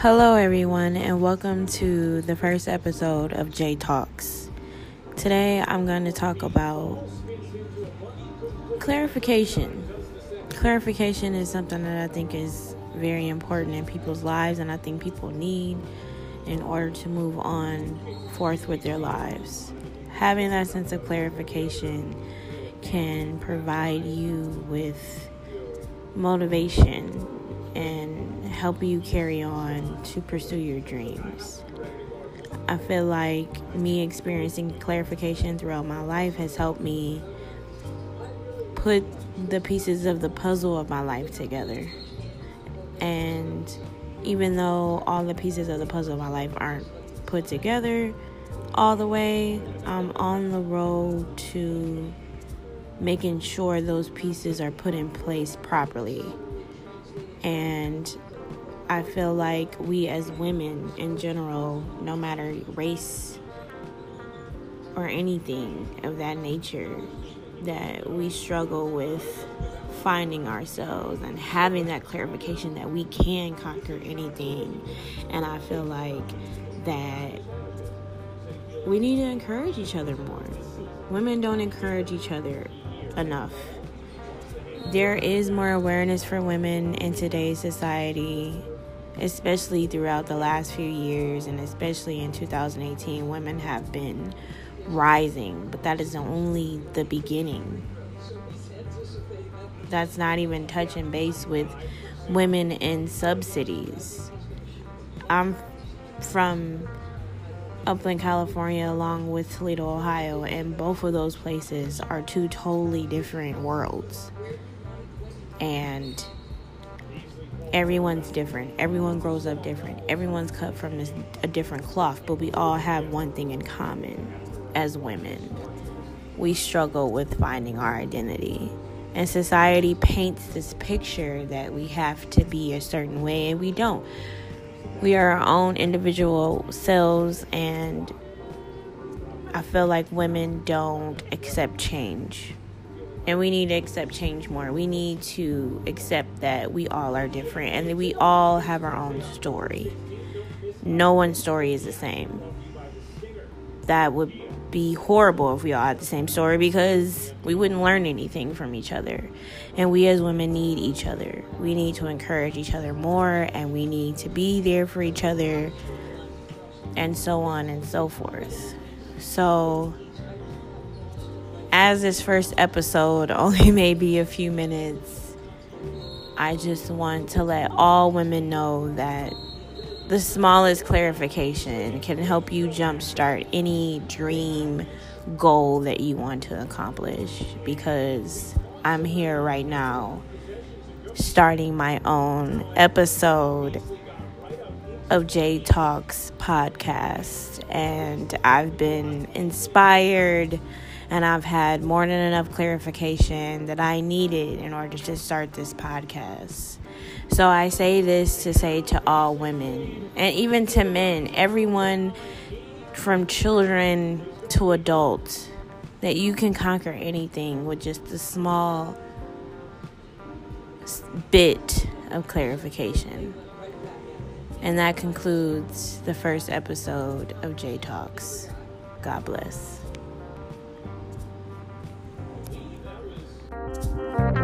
Hello, everyone, and welcome to the first episode of J Talks. Today, I'm going to talk about clarification. Clarification is something that I think is very important in people's lives, and I think people need in order to move on forth with their lives. Having that sense of clarification can provide you with motivation and help you carry on to pursue your dreams. I feel like me experiencing clarification throughout my life has helped me put the pieces of the puzzle of my life together. And even though all the pieces of the puzzle of my life aren't put together all the way, I'm on the road to making sure those pieces are put in place properly. And I feel like we as women in general, no matter race or anything of that nature, that we struggle with finding ourselves and having that clarification that we can conquer anything. And I feel like that we need to encourage each other more. Women don't encourage each other enough. There is more awareness for women in today's society, especially throughout the last few years, and especially in 2018. Women have been rising, but that is only the beginning. That's not even touching base with women in subsidies. I'm from Upland, California, along with Toledo, Ohio, and both of those places are two totally different worlds. And everyone's different. Everyone grows up different. Everyone's cut from this, a different cloth, but we all have one thing in common as women. We struggle with finding our identity. And society paints this picture that we have to be a certain way, and we don't we are our own individual selves and I feel like women don't accept change. And we need to accept change more. We need to accept that we all are different and that we all have our own story. No one's story is the same. That would be horrible if we all had the same story because we wouldn't learn anything from each other. And we as women need each other. We need to encourage each other more and we need to be there for each other and so on and so forth. So, as this first episode only may be a few minutes, I just want to let all women know that the smallest clarification can help you jumpstart any dream goal that you want to accomplish because I'm here right now starting my own episode of J Talks podcast. And I've been inspired and I've had more than enough clarification that I needed in order to start this podcast. So I say this to say to all women and even to men, everyone from children to adults, that you can conquer anything with just a small bit of clarification. And that concludes the first episode of J Talks. God bless. Thank you.